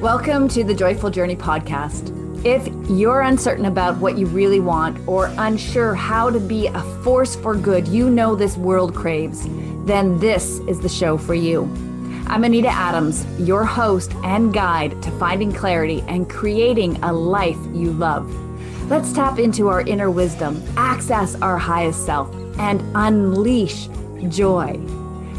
Welcome to the Joyful Journey podcast. If you're uncertain about what you really want or unsure how to be a force for good you know this world craves, then this is the show for you. I'm Anita Adams, your host and guide to finding clarity and creating a life you love. Let's tap into our inner wisdom, access our highest self, and unleash joy.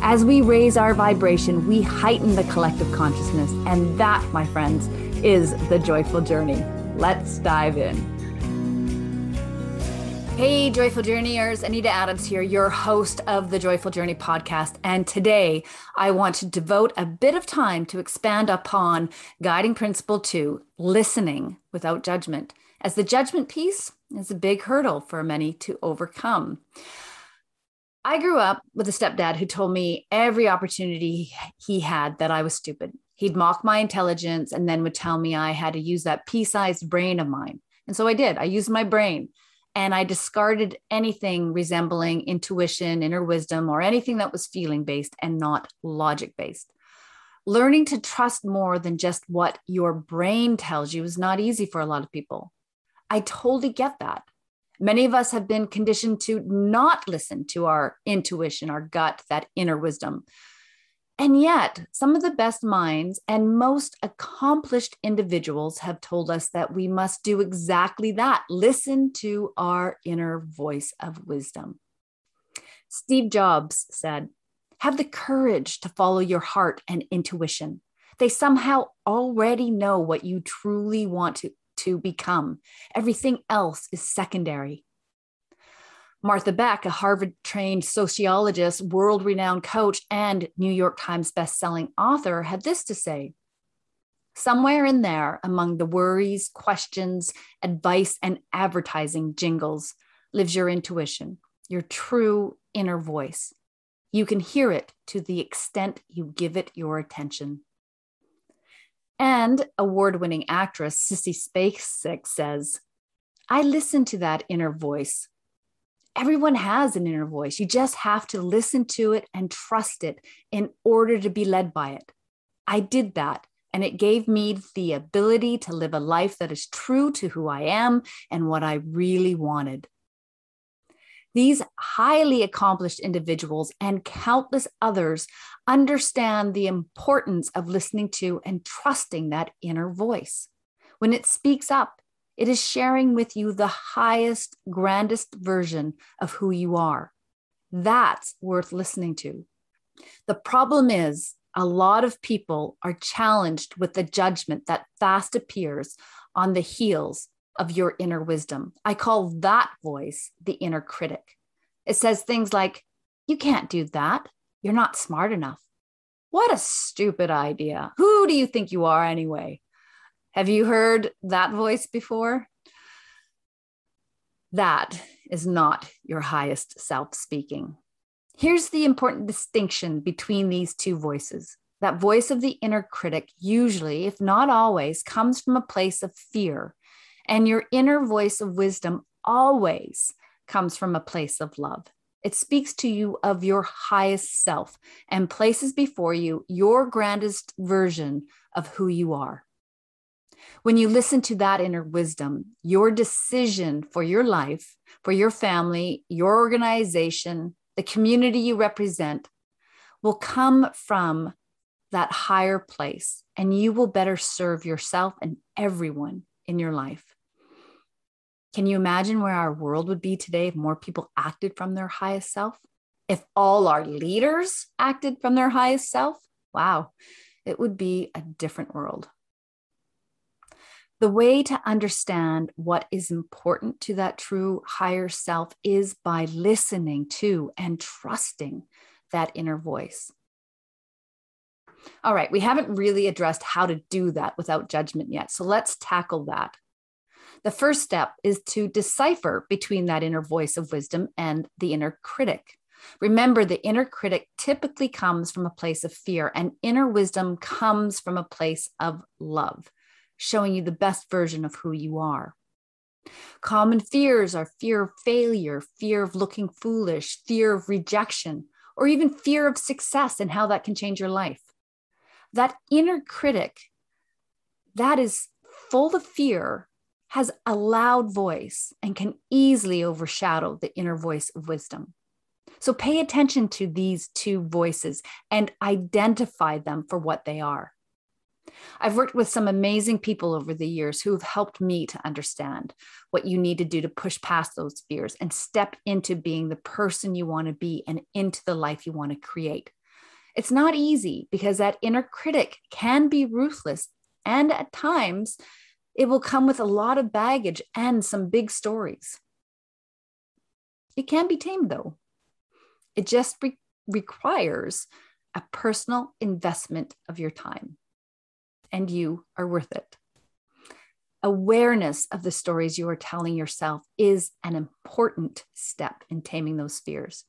As we raise our vibration, we heighten the collective consciousness. And that, my friends, is the joyful journey. Let's dive in. Hey, Joyful Journeyers, Anita Adams here, your host of the Joyful Journey podcast. And today I want to devote a bit of time to expand upon guiding principle two listening without judgment, as the judgment piece is a big hurdle for many to overcome. I grew up with a stepdad who told me every opportunity he had that I was stupid. He'd mock my intelligence and then would tell me I had to use that pea sized brain of mine. And so I did. I used my brain and I discarded anything resembling intuition, inner wisdom, or anything that was feeling based and not logic based. Learning to trust more than just what your brain tells you is not easy for a lot of people. I totally get that. Many of us have been conditioned to not listen to our intuition, our gut, that inner wisdom. And yet, some of the best minds and most accomplished individuals have told us that we must do exactly that listen to our inner voice of wisdom. Steve Jobs said, Have the courage to follow your heart and intuition. They somehow already know what you truly want to to become. Everything else is secondary. Martha Beck, a Harvard trained sociologist, world renowned coach, and New York Times best-selling author, had this to say Somewhere in there, among the worries, questions, advice, and advertising jingles, lives your intuition, your true inner voice. You can hear it to the extent you give it your attention. And award winning actress Sissy Spacek says, I listen to that inner voice. Everyone has an inner voice. You just have to listen to it and trust it in order to be led by it. I did that, and it gave me the ability to live a life that is true to who I am and what I really wanted. These highly accomplished individuals and countless others understand the importance of listening to and trusting that inner voice. When it speaks up, it is sharing with you the highest, grandest version of who you are. That's worth listening to. The problem is, a lot of people are challenged with the judgment that fast appears on the heels of your inner wisdom. I call that voice the inner critic. It says things like, You can't do that. You're not smart enough. What a stupid idea. Who do you think you are anyway? Have you heard that voice before? That is not your highest self speaking. Here's the important distinction between these two voices. That voice of the inner critic usually, if not always, comes from a place of fear and your inner voice of wisdom always comes from a place of love. It speaks to you of your highest self and places before you your grandest version of who you are. When you listen to that inner wisdom, your decision for your life, for your family, your organization, the community you represent will come from that higher place, and you will better serve yourself and everyone in your life. Can you imagine where our world would be today if more people acted from their highest self? If all our leaders acted from their highest self? Wow, it would be a different world. The way to understand what is important to that true higher self is by listening to and trusting that inner voice. All right, we haven't really addressed how to do that without judgment yet. So let's tackle that. The first step is to decipher between that inner voice of wisdom and the inner critic. Remember, the inner critic typically comes from a place of fear, and inner wisdom comes from a place of love, showing you the best version of who you are. Common fears are fear of failure, fear of looking foolish, fear of rejection, or even fear of success and how that can change your life. That inner critic that is full of fear has a loud voice and can easily overshadow the inner voice of wisdom. So pay attention to these two voices and identify them for what they are. I've worked with some amazing people over the years who have helped me to understand what you need to do to push past those fears and step into being the person you want to be and into the life you want to create. It's not easy because that inner critic can be ruthless and at times it will come with a lot of baggage and some big stories. It can be tamed though. It just re- requires a personal investment of your time and you are worth it. Awareness of the stories you are telling yourself is an important step in taming those fears.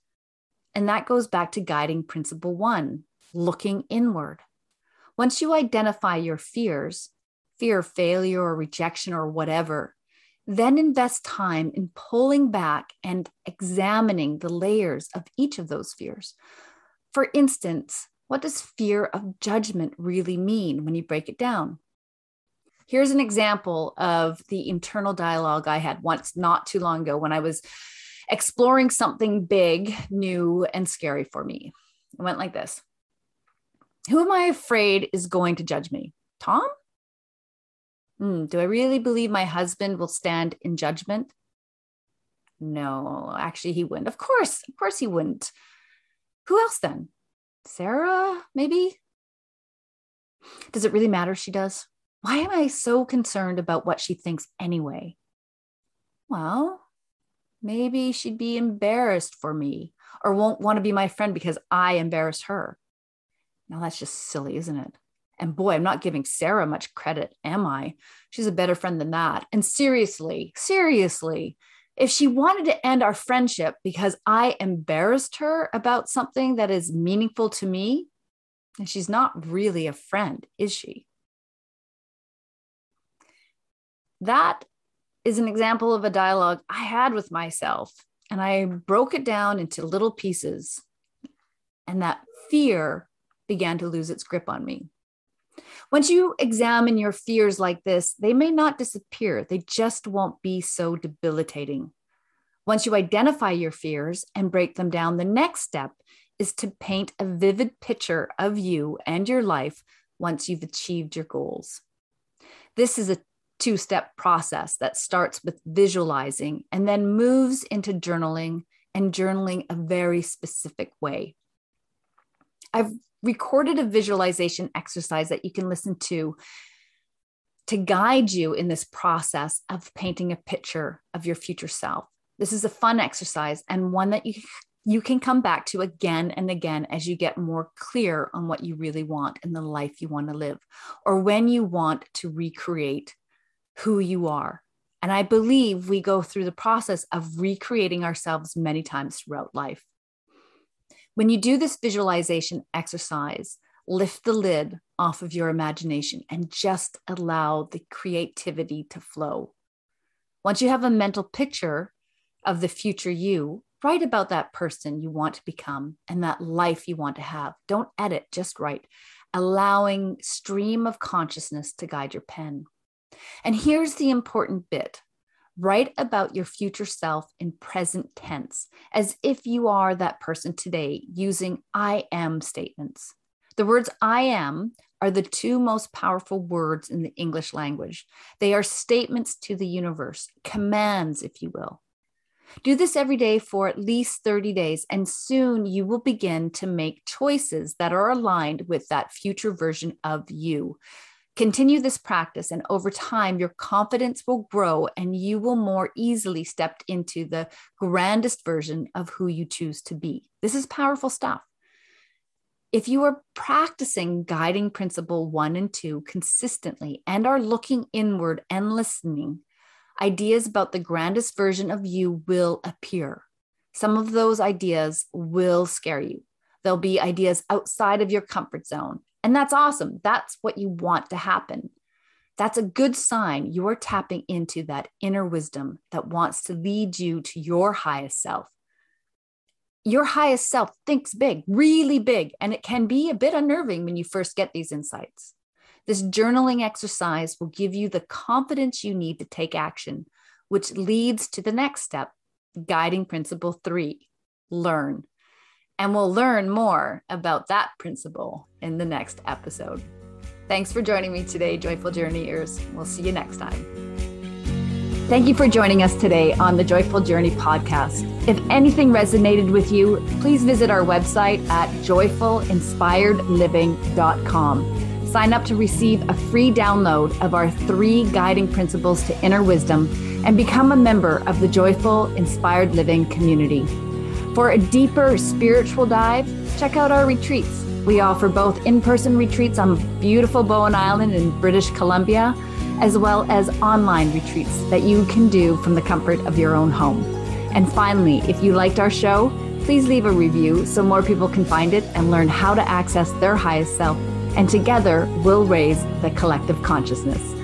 And that goes back to guiding principle one looking inward. Once you identify your fears, fear of failure or rejection or whatever, then invest time in pulling back and examining the layers of each of those fears. For instance, what does fear of judgment really mean when you break it down? Here's an example of the internal dialogue I had once not too long ago when I was exploring something big, new, and scary for me. It went like this Who am I afraid is going to judge me? Tom? Hmm, do I really believe my husband will stand in judgment? No, actually, he wouldn't. Of course, of course, he wouldn't. Who else then? Sarah, maybe? Does it really matter if she does? Why am I so concerned about what she thinks anyway? Well, maybe she'd be embarrassed for me or won't want to be my friend because I embarrassed her. Now that's just silly, isn't it? And boy, I'm not giving Sarah much credit, am I? She's a better friend than that. And seriously, seriously, if she wanted to end our friendship because I embarrassed her about something that is meaningful to me, and she's not really a friend, is she? That is an example of a dialogue I had with myself, and I broke it down into little pieces, and that fear began to lose its grip on me. Once you examine your fears like this, they may not disappear, they just won't be so debilitating. Once you identify your fears and break them down, the next step is to paint a vivid picture of you and your life once you've achieved your goals. This is a two step process that starts with visualizing and then moves into journaling and journaling a very specific way. I've recorded a visualization exercise that you can listen to to guide you in this process of painting a picture of your future self. This is a fun exercise and one that you you can come back to again and again as you get more clear on what you really want in the life you want to live or when you want to recreate who you are. And I believe we go through the process of recreating ourselves many times throughout life. When you do this visualization exercise, lift the lid off of your imagination and just allow the creativity to flow. Once you have a mental picture of the future you, write about that person you want to become and that life you want to have. Don't edit, just write, allowing stream of consciousness to guide your pen. And here's the important bit Write about your future self in present tense, as if you are that person today, using I am statements. The words I am are the two most powerful words in the English language. They are statements to the universe, commands, if you will. Do this every day for at least 30 days, and soon you will begin to make choices that are aligned with that future version of you. Continue this practice, and over time, your confidence will grow and you will more easily step into the grandest version of who you choose to be. This is powerful stuff. If you are practicing guiding principle one and two consistently and are looking inward and listening, ideas about the grandest version of you will appear. Some of those ideas will scare you. There'll be ideas outside of your comfort zone. And that's awesome. That's what you want to happen. That's a good sign you're tapping into that inner wisdom that wants to lead you to your highest self. Your highest self thinks big, really big, and it can be a bit unnerving when you first get these insights. This journaling exercise will give you the confidence you need to take action, which leads to the next step guiding principle three learn. And we'll learn more about that principle in the next episode. Thanks for joining me today, Joyful Journeyers. We'll see you next time. Thank you for joining us today on the Joyful Journey podcast. If anything resonated with you, please visit our website at joyfulinspiredliving.com. Sign up to receive a free download of our three guiding principles to inner wisdom and become a member of the Joyful Inspired Living community. For a deeper spiritual dive, check out our retreats. We offer both in person retreats on beautiful Bowen Island in British Columbia as well as online retreats that you can do from the comfort of your own home. And finally, if you liked our show, please leave a review so more people can find it and learn how to access their highest self. And together, we'll raise the collective consciousness.